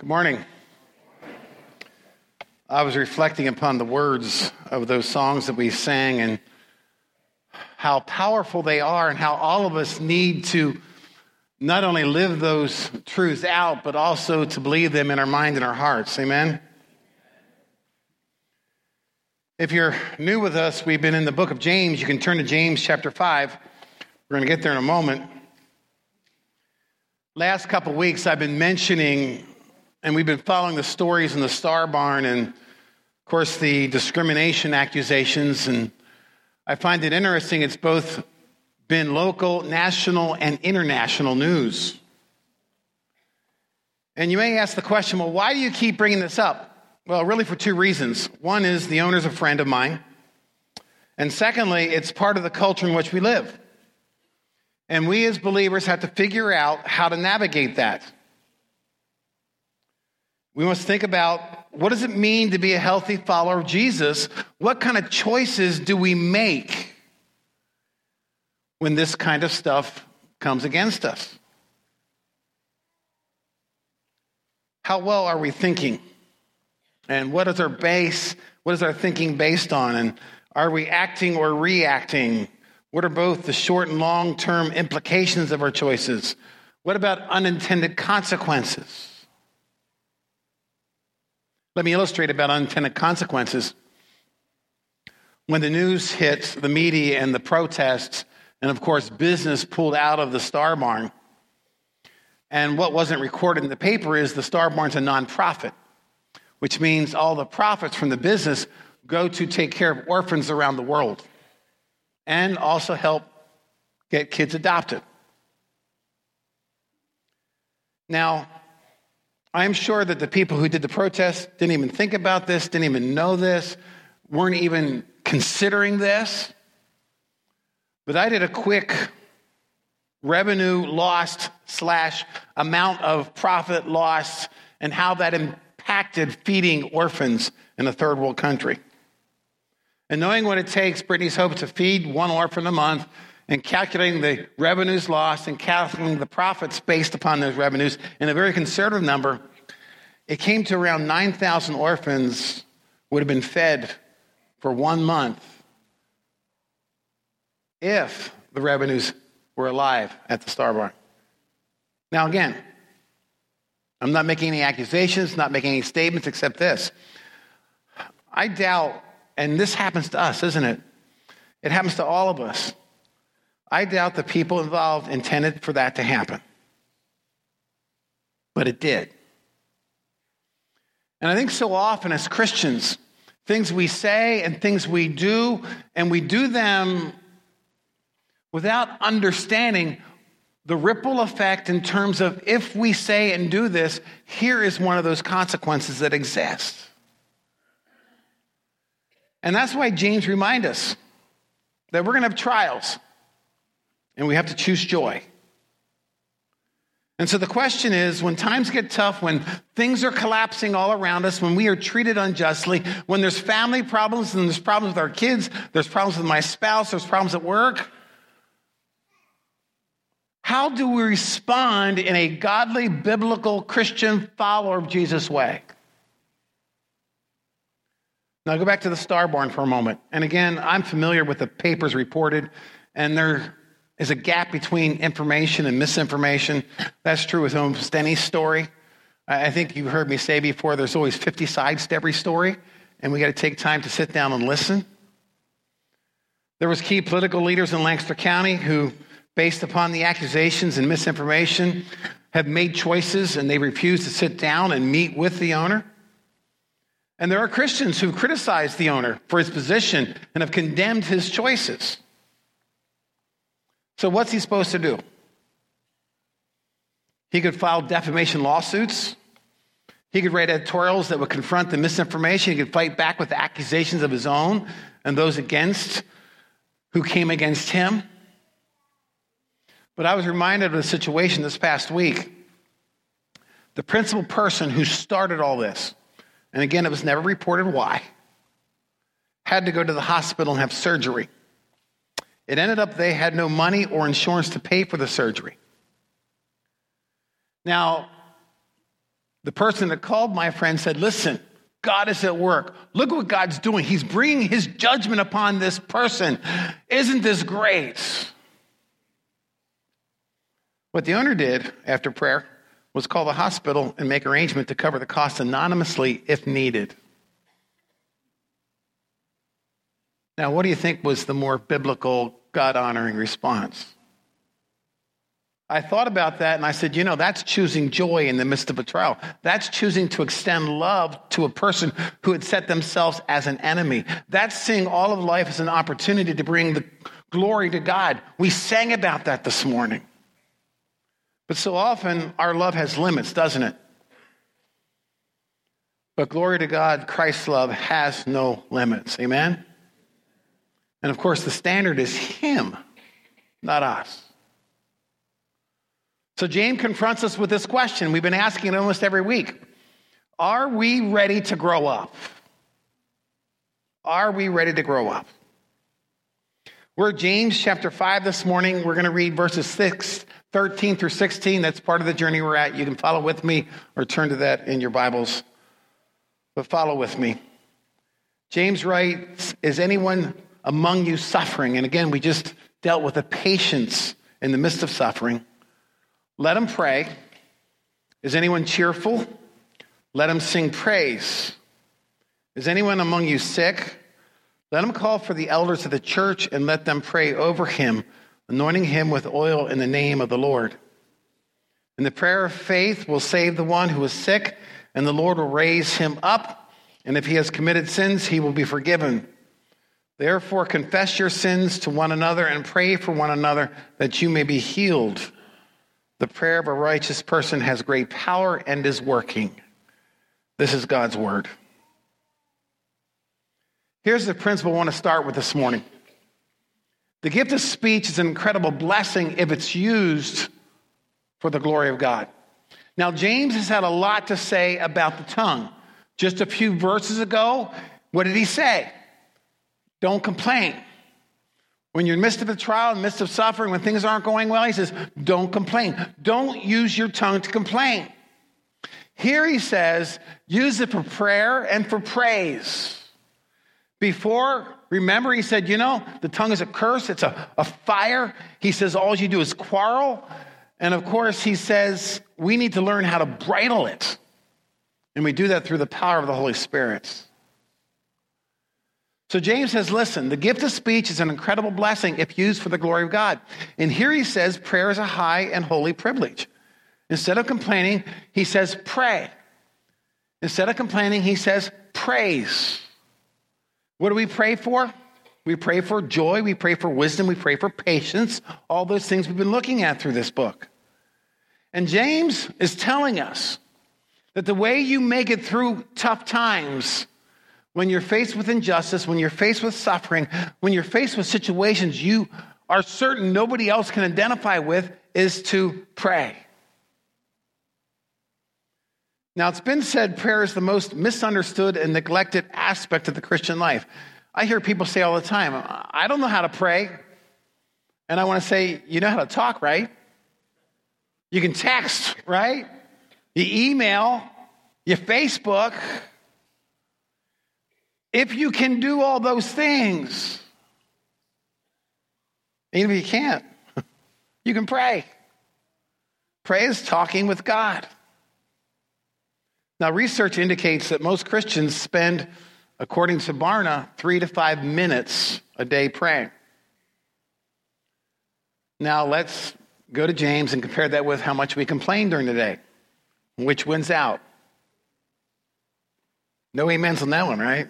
Good morning. I was reflecting upon the words of those songs that we sang and how powerful they are, and how all of us need to not only live those truths out, but also to believe them in our mind and our hearts. Amen. If you're new with us, we've been in the book of James. You can turn to James chapter 5. We're going to get there in a moment. Last couple weeks, I've been mentioning, and we've been following the stories in the Star Barn, and of course, the discrimination accusations. And I find it interesting, it's both been local, national, and international news. And you may ask the question well, why do you keep bringing this up? Well, really, for two reasons. One is the owner's a friend of mine. And secondly, it's part of the culture in which we live. And we as believers have to figure out how to navigate that. We must think about what does it mean to be a healthy follower of Jesus? What kind of choices do we make when this kind of stuff comes against us? How well are we thinking? And what is our base? What is our thinking based on? And are we acting or reacting? What are both the short and long term implications of our choices? What about unintended consequences? Let me illustrate about unintended consequences. When the news hit the media and the protests, and of course, business pulled out of the Star Barn, and what wasn't recorded in the paper is the Star Barn's a nonprofit which means all the profits from the business go to take care of orphans around the world and also help get kids adopted. Now, I'm sure that the people who did the protest didn't even think about this, didn't even know this, weren't even considering this. But I did a quick revenue lost slash amount of profit lost and how that impacted feeding orphans in a third world country. And knowing what it takes, Brittany's Hope, to feed one orphan a month and calculating the revenues lost and calculating the profits based upon those revenues in a very conservative number, it came to around 9,000 orphans would have been fed for one month if the revenues were alive at the Star Barn. Now, again, I'm not making any accusations, not making any statements except this. I doubt, and this happens to us, isn't it? It happens to all of us. I doubt the people involved intended for that to happen. But it did. And I think so often as Christians, things we say and things we do, and we do them without understanding the ripple effect in terms of if we say and do this, here is one of those consequences that exist. And that's why James reminds us that we're going to have trials and we have to choose joy. And so the question is when times get tough, when things are collapsing all around us, when we are treated unjustly, when there's family problems and there's problems with our kids, there's problems with my spouse, there's problems at work, how do we respond in a godly, biblical, Christian follower of Jesus way? Now, go back to the Star Barn for a moment. And again, I'm familiar with the papers reported, and there is a gap between information and misinformation. That's true with almost any story. I think you've heard me say before there's always 50 sides to every story, and we got to take time to sit down and listen. There was key political leaders in Lancaster County who based upon the accusations and misinformation, have made choices and they refuse to sit down and meet with the owner. And there are Christians who criticize the owner for his position and have condemned his choices. So, what's he supposed to do? He could file defamation lawsuits. He could write editorials that would confront the misinformation. He could fight back with accusations of his own and those against who came against him. But I was reminded of a situation this past week. The principal person who started all this, and again, it was never reported why, had to go to the hospital and have surgery. It ended up they had no money or insurance to pay for the surgery. Now, The person that called my friend said, Listen, God is at work. Look what God's doing. He's bringing his judgment upon this person. Isn't this great? What the owner did after prayer was call the hospital and make arrangement to cover the cost anonymously if needed. Now, what do you think was the more biblical, God honoring response? I thought about that and I said, you know, that's choosing joy in the midst of a trial. That's choosing to extend love to a person who had set themselves as an enemy. That's seeing all of life as an opportunity to bring the glory to God. We sang about that this morning. But so often our love has limits, doesn't it? But glory to God, Christ's love has no limits. Amen? And of course, the standard is Him, not us. So James confronts us with this question. We've been asking it almost every week. Are we ready to grow up? Are we ready to grow up? We're James chapter 5 this morning. We're going to read verses 6, 13 through 16. That's part of the journey we're at. You can follow with me or turn to that in your Bibles. But follow with me. James writes, Is anyone among you suffering? And again, we just dealt with the patience in the midst of suffering. Let him pray. Is anyone cheerful? Let him sing praise. Is anyone among you sick? Let him call for the elders of the church and let them pray over him, anointing him with oil in the name of the Lord. And the prayer of faith will save the one who is sick, and the Lord will raise him up. And if he has committed sins, he will be forgiven. Therefore, confess your sins to one another and pray for one another that you may be healed. The prayer of a righteous person has great power and is working. This is God's word. Here's the principle I want to start with this morning. The gift of speech is an incredible blessing if it's used for the glory of God. Now, James has had a lot to say about the tongue. Just a few verses ago, what did he say? Don't complain. When you're in the midst of a trial, in the midst of suffering, when things aren't going well, he says, don't complain. Don't use your tongue to complain. Here he says, use it for prayer and for praise. Before, remember, he said, you know, the tongue is a curse, it's a, a fire. He says, all you do is quarrel. And of course, he says, we need to learn how to bridle it. And we do that through the power of the Holy Spirit. So James says, listen, the gift of speech is an incredible blessing if used for the glory of God. And here he says prayer is a high and holy privilege. Instead of complaining, he says pray. Instead of complaining, he says praise. What do we pray for? We pray for joy, we pray for wisdom, we pray for patience, all those things we've been looking at through this book. And James is telling us that the way you make it through tough times when you're faced with injustice, when you're faced with suffering, when you're faced with situations you are certain nobody else can identify with, is to pray. Now, it's been said prayer is the most misunderstood and neglected aspect of the Christian life. I hear people say all the time, I don't know how to pray. And I want to say, you know how to talk, right? You can text, right? You email, you Facebook, if you can do all those things, even if you can't, you can pray. Pray is talking with God. Now, research indicates that most Christians spend, according to Barna, three to five minutes a day praying. Now, let's go to James and compare that with how much we complain during the day. Which wins out? No amens on that one, right?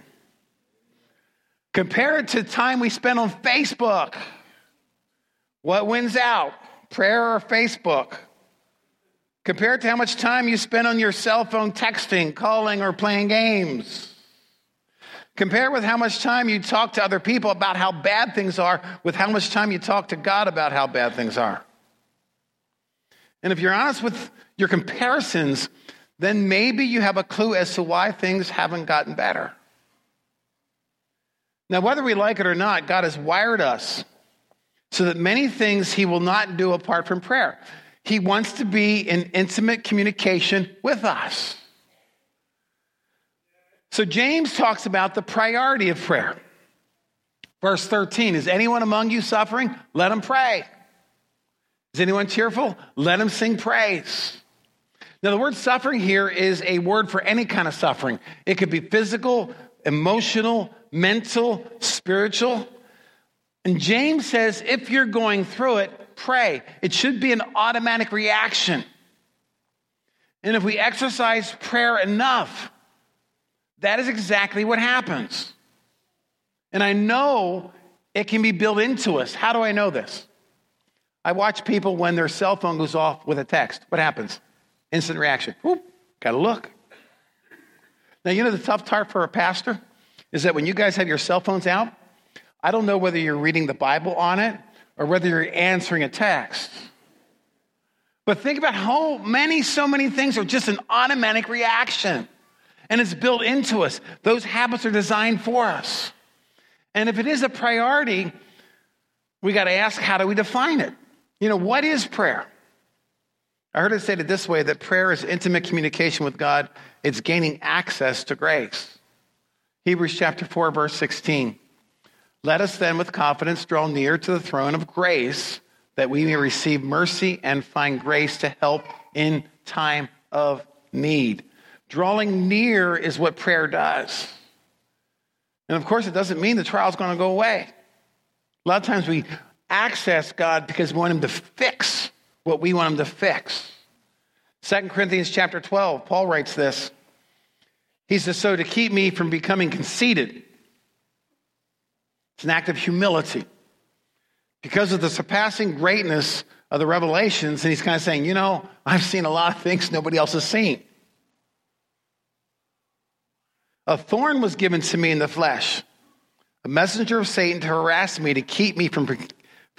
Compare it to time we spend on Facebook. What wins out? Prayer or Facebook? Compare it to how much time you spend on your cell phone texting, calling, or playing games. Compare with how much time you talk to other people about how bad things are with how much time you talk to God about how bad things are. And if you're honest with your comparisons, then maybe you have a clue as to why things haven't gotten better. Now, whether we like it or not, God has wired us so that many things He will not do apart from prayer. He wants to be in intimate communication with us. So James talks about the priority of prayer. Verse 13 Is anyone among you suffering? Let him pray. Is anyone cheerful? Let him sing praise. Now, the word suffering here is a word for any kind of suffering. It could be physical, emotional, mental, spiritual. And James says if you're going through it, pray. It should be an automatic reaction. And if we exercise prayer enough, that is exactly what happens. And I know it can be built into us. How do I know this? I watch people when their cell phone goes off with a text. What happens? Instant reaction. Whoop, gotta look. Now, you know the tough part for a pastor is that when you guys have your cell phones out, I don't know whether you're reading the Bible on it or whether you're answering a text. But think about how many, so many things are just an automatic reaction. And it's built into us. Those habits are designed for us. And if it is a priority, we got to ask how do we define it? You know, what is prayer? I heard it stated this way that prayer is intimate communication with God, it's gaining access to grace. Hebrews chapter 4, verse 16. Let us then with confidence draw near to the throne of grace that we may receive mercy and find grace to help in time of need. Drawing near is what prayer does. And of course, it doesn't mean the trial's going to go away. A lot of times we access God because we want Him to fix what we want Him to fix. 2 Corinthians chapter 12, Paul writes this. He says, So to keep me from becoming conceited, it's an act of humility. Because of the surpassing greatness of the revelations, and he's kind of saying, You know, I've seen a lot of things nobody else has seen. A thorn was given to me in the flesh, a messenger of Satan to harass me, to keep me from,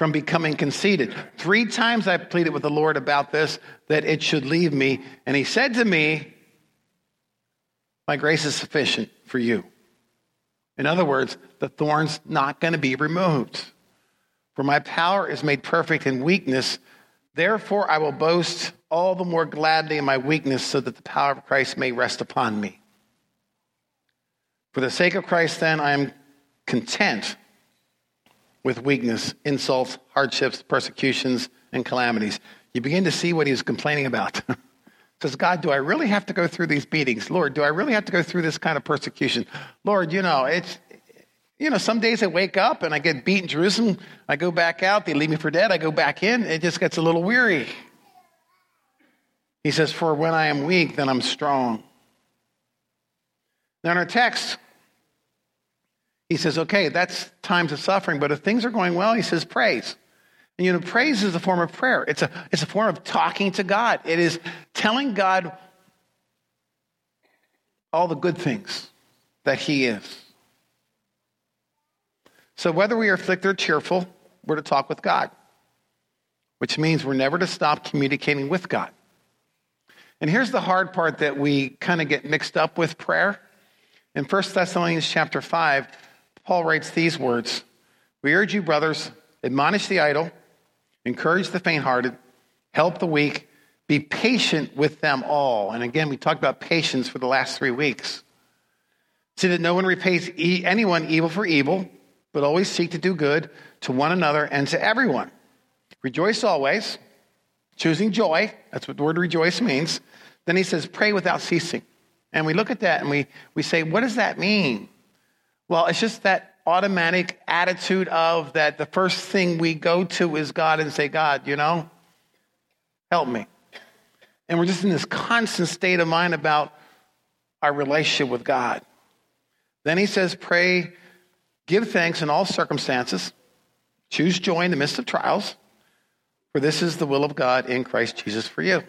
from becoming conceited. Three times I pleaded with the Lord about this, that it should leave me. And he said to me, My grace is sufficient for you. In other words, the thorn's not going to be removed. For my power is made perfect in weakness. Therefore, I will boast all the more gladly in my weakness, so that the power of Christ may rest upon me. For the sake of Christ, then, I am content with weakness, insults, hardships, persecutions, and calamities. You begin to see what he's complaining about. says, God, do I really have to go through these beatings? Lord, do I really have to go through this kind of persecution? Lord, you know, it's, you know, some days I wake up and I get beat in Jerusalem. I go back out. They leave me for dead. I go back in. It just gets a little weary. He says, For when I am weak, then I'm strong. Now, in our text, he says, okay, that's times of suffering, but if things are going well, he says, praise. And you know, praise is a form of prayer. It's a, it's a form of talking to God. It is telling God all the good things that he is. So whether we are afflicted or cheerful, we're to talk with God, which means we're never to stop communicating with God. And here's the hard part that we kind of get mixed up with prayer. In 1 Thessalonians chapter 5, Paul writes these words We urge you, brothers, admonish the idle, encourage the faint hearted, help the weak, be patient with them all. And again, we talked about patience for the last three weeks. See that no one repays anyone evil for evil, but always seek to do good to one another and to everyone. Rejoice always, choosing joy. That's what the word rejoice means. Then he says, pray without ceasing. And we look at that and we, we say, what does that mean? Well, it's just that automatic attitude of that the first thing we go to is God and say, God, you know, help me. And we're just in this constant state of mind about our relationship with God. Then he says, pray, give thanks in all circumstances, choose joy in the midst of trials, for this is the will of God in Christ Jesus for you.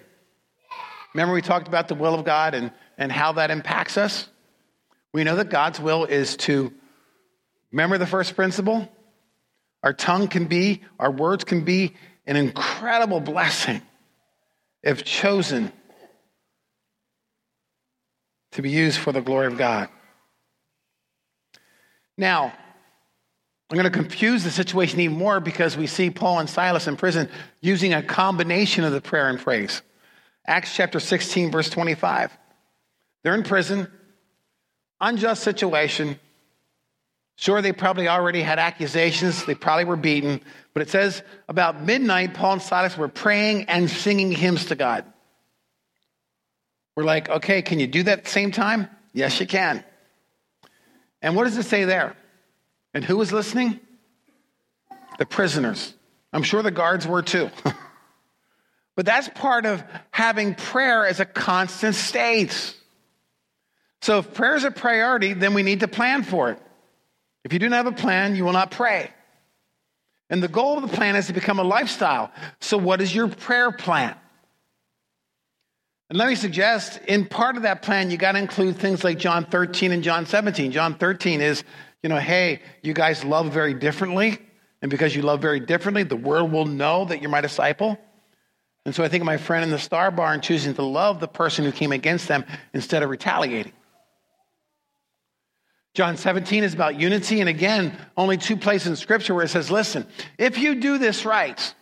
Remember, we talked about the will of God and and how that impacts us? We know that God's will is to remember the first principle? Our tongue can be, our words can be an incredible blessing if chosen to be used for the glory of God. Now, I'm going to confuse the situation even more because we see Paul and Silas in prison using a combination of the prayer and praise. Acts chapter 16, verse 25. They're in prison unjust situation. Sure, they probably already had accusations, they probably were beaten, but it says about midnight, Paul and Silas were praying and singing hymns to God. We're like, okay, can you do that at the same time? Yes, you can. And what does it say there? And who was listening? The prisoners. I'm sure the guards were too. but that's part of having prayer as a constant state. So if prayer is a priority, then we need to plan for it. If you don't have a plan, you will not pray. And the goal of the plan is to become a lifestyle. So, what is your prayer plan? And let me suggest, in part of that plan, you got to include things like John 13 and John 17. John 13 is, you know, hey, you guys love very differently. And because you love very differently, the world will know that you're my disciple. And so I think my friend in the Star Barn and choosing to love the person who came against them instead of retaliating. John 17 is about unity. And again, only two places in Scripture where it says, listen, if you do this right,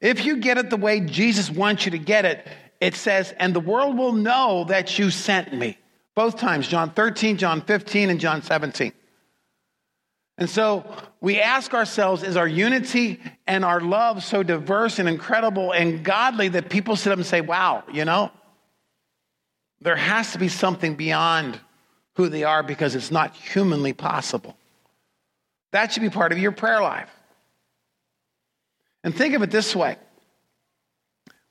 if you get it the way Jesus wants you to get it, it says, and the world will know that you sent me. Both times, John 13, John 15, and John 17. And so we ask ourselves, is our unity and our love so diverse and incredible and godly that people sit up and say, wow, you know, there has to be something beyond who they are because it's not humanly possible. That should be part of your prayer life. And think of it this way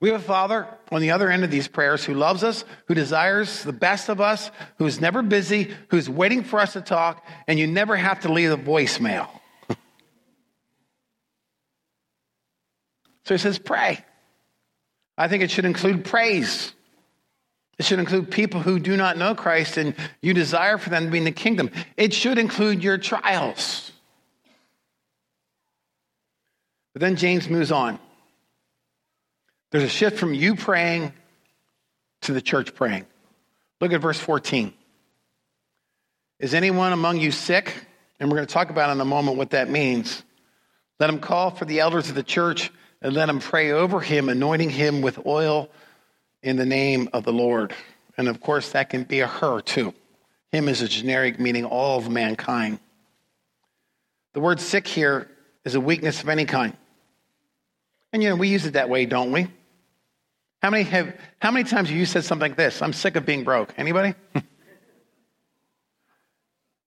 we have a Father on the other end of these prayers who loves us, who desires the best of us, who's never busy, who's waiting for us to talk, and you never have to leave a voicemail. so he says, pray. I think it should include praise. It should include people who do not know Christ and you desire for them to be in the kingdom. It should include your trials. But then James moves on. There's a shift from you praying to the church praying. Look at verse 14. Is anyone among you sick? And we're going to talk about in a moment what that means. Let him call for the elders of the church and let him pray over him, anointing him with oil in the name of the Lord. And of course, that can be a her too. Him is a generic meaning all of mankind. The word sick here is a weakness of any kind. And you know, we use it that way, don't we? How many have how many times have you said something like this? I'm sick of being broke. Anybody?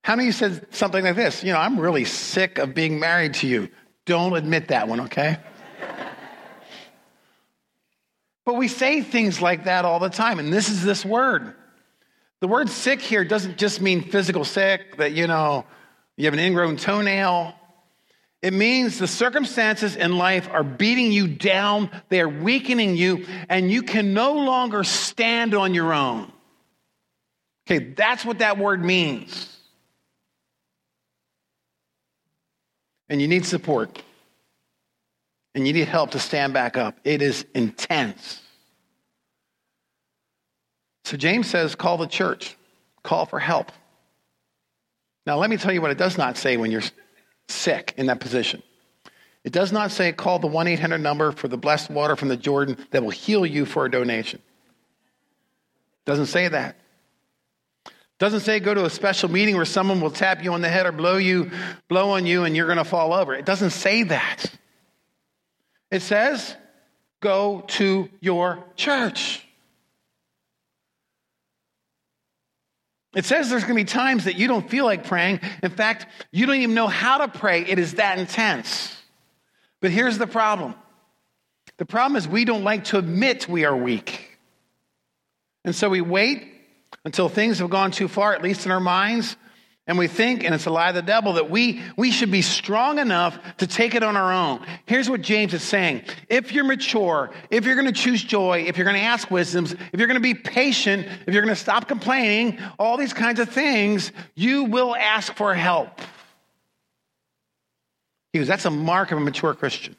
how many of you said something like this? You know, I'm really sick of being married to you. Don't admit that one, okay? But we say things like that all the time, and this is this word. The word sick here doesn't just mean physical sick, that, you know, you have an ingrown toenail. It means the circumstances in life are beating you down, they are weakening you, and you can no longer stand on your own. Okay, that's what that word means. And you need support and you need help to stand back up. It is intense. So James says, call the church, call for help. Now, let me tell you what it does not say when you're sick in that position. It does not say call the 1 800 number for the blessed water from the Jordan that will heal you for a donation. It doesn't say that. It doesn't say go to a special meeting where someone will tap you on the head or blow you, blow on you and you're going to fall over. It doesn't say that. It says, go to your church. It says there's going to be times that you don't feel like praying. In fact, you don't even know how to pray. It is that intense. But here's the problem the problem is we don't like to admit we are weak. And so we wait until things have gone too far, at least in our minds, and we think, and it's a lie of the devil, that we, we should be strong enough to take it on our own. Here's what James is saying. If you're mature, if you're going to choose joy, if you're going to ask wisdoms, if you're going to be patient, if you're going to stop complaining, all these kinds of things, you will ask for help. He goes, that's a mark of a mature Christian.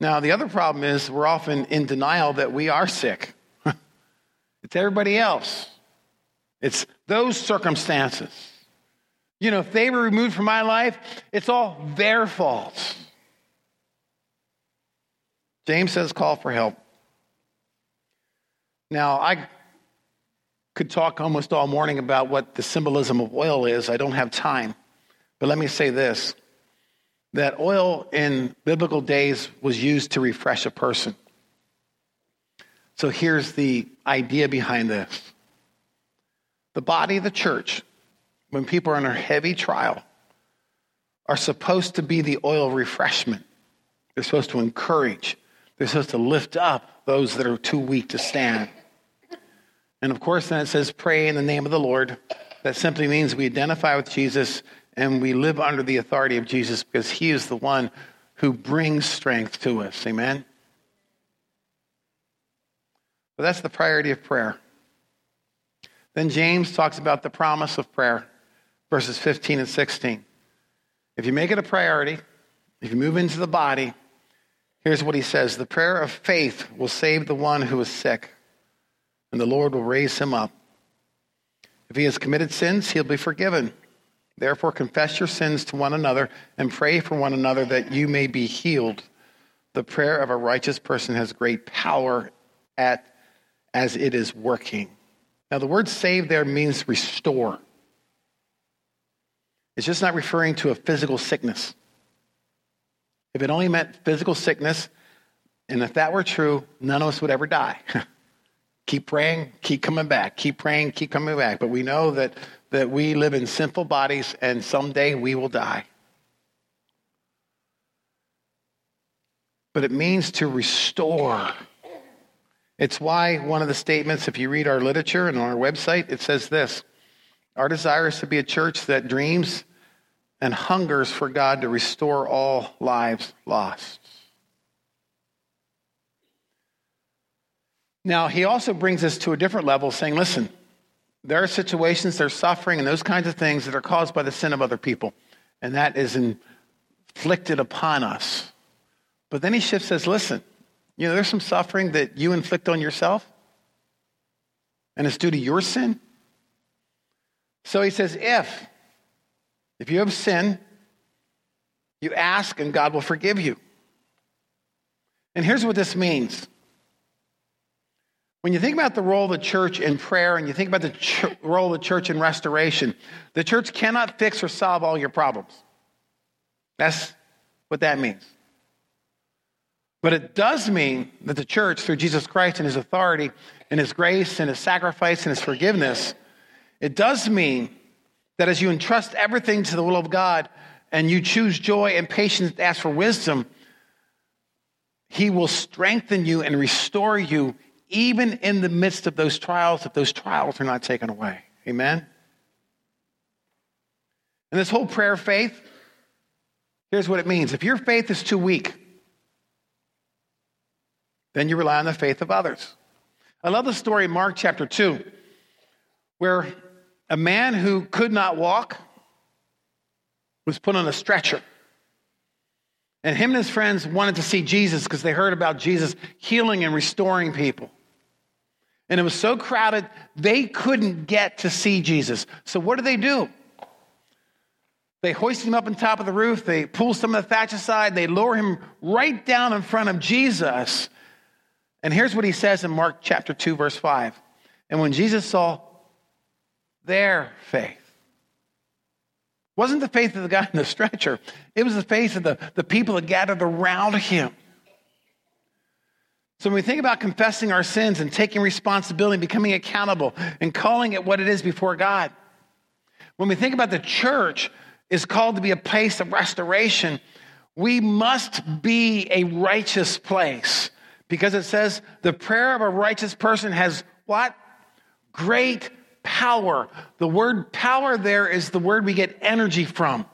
Now, the other problem is we're often in denial that we are sick. it's everybody else. It's those circumstances. You know, if they were removed from my life, it's all their fault. James says, call for help. Now, I, could talk almost all morning about what the symbolism of oil is. I don't have time. But let me say this that oil in biblical days was used to refresh a person. So here's the idea behind this the body of the church, when people are under heavy trial, are supposed to be the oil refreshment. They're supposed to encourage, they're supposed to lift up those that are too weak to stand. And of course, then it says, pray in the name of the Lord. That simply means we identify with Jesus and we live under the authority of Jesus because he is the one who brings strength to us. Amen? But that's the priority of prayer. Then James talks about the promise of prayer, verses 15 and 16. If you make it a priority, if you move into the body, here's what he says The prayer of faith will save the one who is sick, and the Lord will raise him up. If he has committed sins, he'll be forgiven. Therefore, confess your sins to one another and pray for one another that you may be healed. The prayer of a righteous person has great power at, as it is working. Now, the word save there means restore. It's just not referring to a physical sickness. If it only meant physical sickness, and if that were true, none of us would ever die. keep praying, keep coming back, keep praying, keep coming back. But we know that that we live in sinful bodies and someday we will die. But it means to restore. It's why one of the statements, if you read our literature and on our website, it says this Our desire is to be a church that dreams and hungers for God to restore all lives lost. Now, he also brings us to a different level, saying, listen, there are situations, there's suffering, and those kinds of things that are caused by the sin of other people. And that is inflicted upon us. But then he shifts says, listen, you know, there's some suffering that you inflict on yourself, and it's due to your sin. So he says, if, if you have sin, you ask and God will forgive you. And here's what this means when you think about the role of the church in prayer and you think about the ch- role of the church in restoration, the church cannot fix or solve all your problems. That's what that means. But it does mean that the church, through Jesus Christ and his authority and his grace and his sacrifice and his forgiveness, it does mean that as you entrust everything to the will of God and you choose joy and patience to ask for wisdom, he will strengthen you and restore you even in the midst of those trials, if those trials are not taken away. Amen? And this whole prayer of faith, here's what it means. If your faith is too weak, then you rely on the faith of others. I love the story in Mark chapter 2, where a man who could not walk was put on a stretcher. And him and his friends wanted to see Jesus because they heard about Jesus healing and restoring people. And it was so crowded, they couldn't get to see Jesus. So what do they do? They hoist him up on top of the roof, they pull some of the thatch aside, they lower him right down in front of Jesus. And here's what he says in Mark chapter 2, verse 5. And when Jesus saw their faith, wasn't the faith of the guy in the stretcher, it was the faith of the, the people that gathered around him. So when we think about confessing our sins and taking responsibility, becoming accountable, and calling it what it is before God, when we think about the church is called to be a place of restoration, we must be a righteous place because it says the prayer of a righteous person has what? Great power. The word power there is the word we get energy from.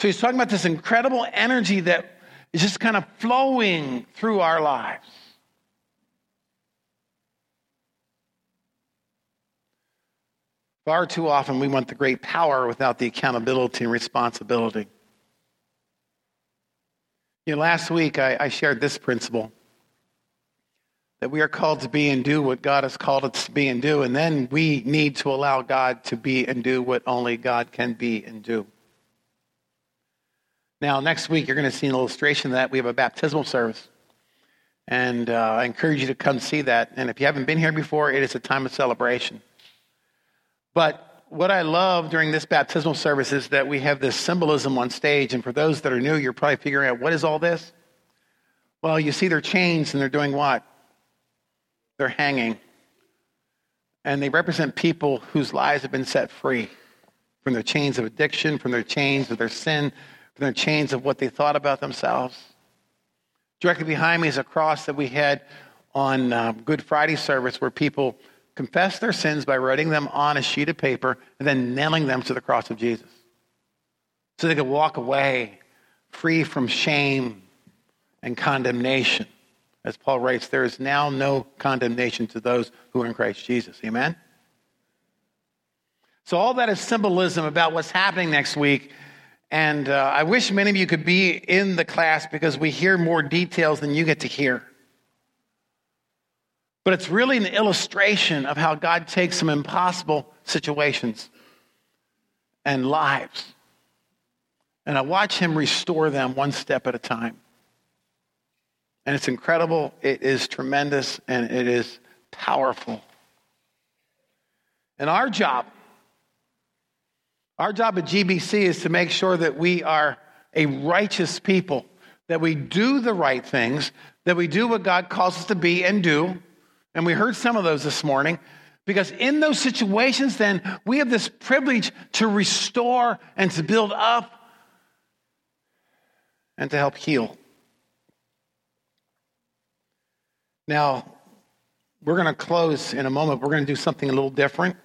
So he's talking about this incredible energy that is just kind of flowing through our lives. Far too often, we want the great power without the accountability and responsibility. You know, last week I, I shared this principle that we are called to be and do what God has called us to be and do, and then we need to allow God to be and do what only God can be and do. Now, next week, you're going to see an illustration of that. We have a baptismal service. And uh, I encourage you to come see that. And if you haven't been here before, it is a time of celebration. But what I love during this baptismal service is that we have this symbolism on stage. And for those that are new, you're probably figuring out what is all this? Well, you see their chains and they're doing what? They're hanging. And they represent people whose lives have been set free from their chains of addiction, from their chains of their sin, from their chains of what they thought about themselves. Directly behind me is a cross that we had on uh, Good Friday service where people confess their sins by writing them on a sheet of paper and then nailing them to the cross of Jesus. So they could walk away free from shame and condemnation. As Paul writes, there is now no condemnation to those who are in Christ Jesus. Amen? So, all that is symbolism about what's happening next week. And uh, I wish many of you could be in the class because we hear more details than you get to hear. But it's really an illustration of how God takes some impossible situations and lives. And I watch Him restore them one step at a time. And it's incredible, it is tremendous, and it is powerful. And our job, our job at GBC is to make sure that we are a righteous people, that we do the right things, that we do what God calls us to be and do. And we heard some of those this morning. Because in those situations, then, we have this privilege to restore and to build up and to help heal. Now, we're going to close in a moment. We're going to do something a little different.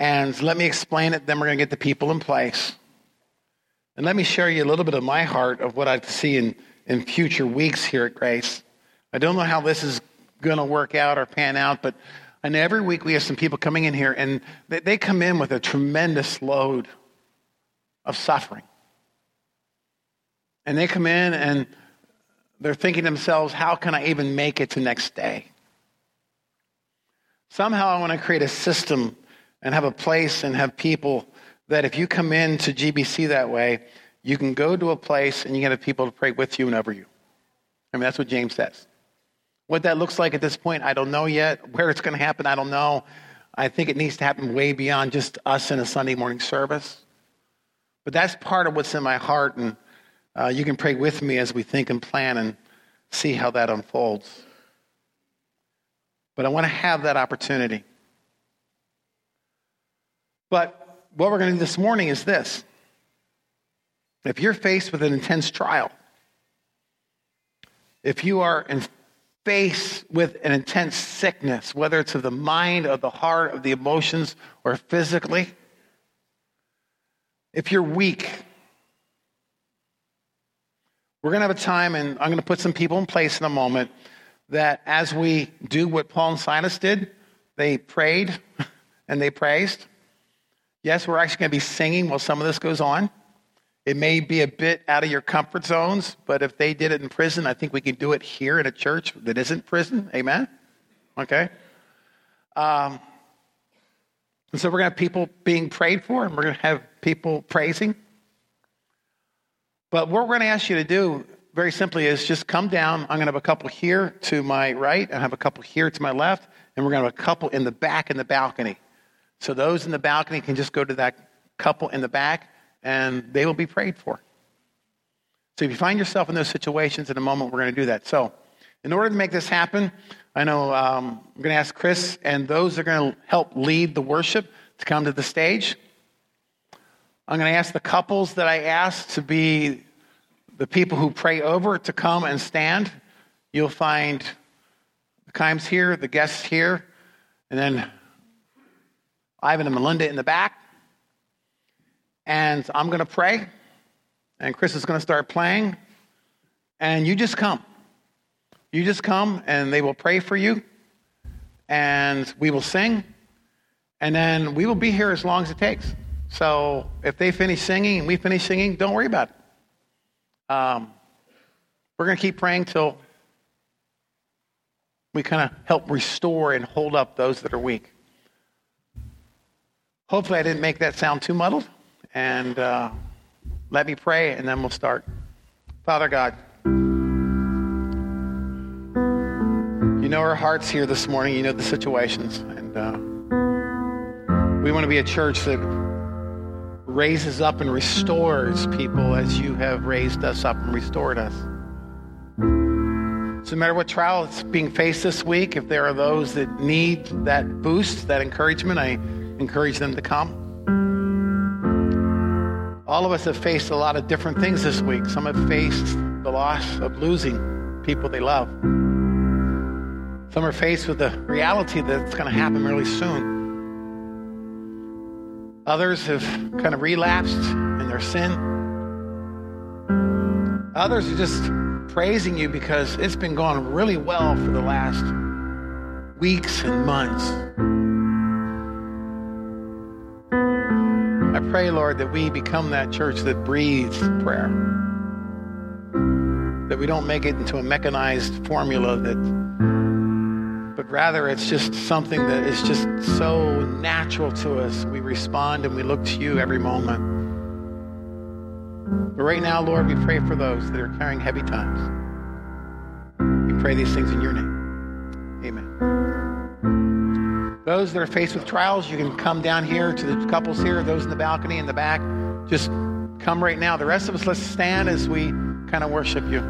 And let me explain it, then we're going to get the people in place. And let me share you a little bit of my heart of what I see in, in future weeks here at Grace. I don't know how this is going to work out or pan out, but know every week we have some people coming in here and they, they come in with a tremendous load of suffering. And they come in and they're thinking to themselves, how can I even make it to next day? Somehow I want to create a system and have a place and have people that if you come in to GBC that way, you can go to a place and you can have people to pray with you and over you. I mean, that's what James says. What that looks like at this point, I don't know yet. Where it's going to happen, I don't know. I think it needs to happen way beyond just us in a Sunday morning service. But that's part of what's in my heart, and uh, you can pray with me as we think and plan and see how that unfolds. But I want to have that opportunity. But what we're going to do this morning is this. If you're faced with an intense trial, if you are in face with an intense sickness, whether it's of the mind, of the heart, of the emotions, or physically, if you're weak, we're going to have a time, and I'm going to put some people in place in a moment, that as we do what Paul and Silas did, they prayed and they praised. Yes, we're actually going to be singing while some of this goes on. It may be a bit out of your comfort zones, but if they did it in prison, I think we can do it here in a church that isn't prison. Amen? Okay? Um, and so we're going to have people being prayed for, and we're going to have people praising. But what we're going to ask you to do very simply is just come down. I'm going to have a couple here to my right and have a couple here to my left, and we're going to have a couple in the back in the balcony. So those in the balcony can just go to that couple in the back, and they will be prayed for. So if you find yourself in those situations in a moment, we're going to do that. So in order to make this happen, I know um, I'm going to ask Chris and those that are going to help lead the worship to come to the stage. I'm going to ask the couples that I asked to be the people who pray over to come and stand. You'll find the Kimes here, the guests here, and then Ivan and Melinda in the back. And I'm going to pray, and Chris is going to start playing, and you just come. You just come, and they will pray for you, and we will sing, and then we will be here as long as it takes. So if they finish singing and we finish singing, don't worry about it. Um, we're going to keep praying till we kind of help restore and hold up those that are weak. Hopefully, I didn't make that sound too muddled. And uh, let me pray, and then we'll start. Father God, You know our hearts here this morning. You know the situations. And uh, we want to be a church that raises up and restores people as you have raised us up and restored us. So, no matter what trial is being faced this week, if there are those that need that boost, that encouragement, I encourage them to come. All of us have faced a lot of different things this week. Some have faced the loss of losing people they love. Some are faced with the reality that it's going to happen really soon. Others have kind of relapsed in their sin. Others are just praising you because it's been going really well for the last weeks and months. I pray, Lord, that we become that church that breathes prayer. That we don't make it into a mechanized formula that but rather it's just something that is just so natural to us. We respond and we look to you every moment. But right now, Lord, we pray for those that are carrying heavy times. We pray these things in your name. Amen. Those that are faced with trials, you can come down here to the couples here, those in the balcony in the back. Just come right now. The rest of us, let's stand as we kind of worship you.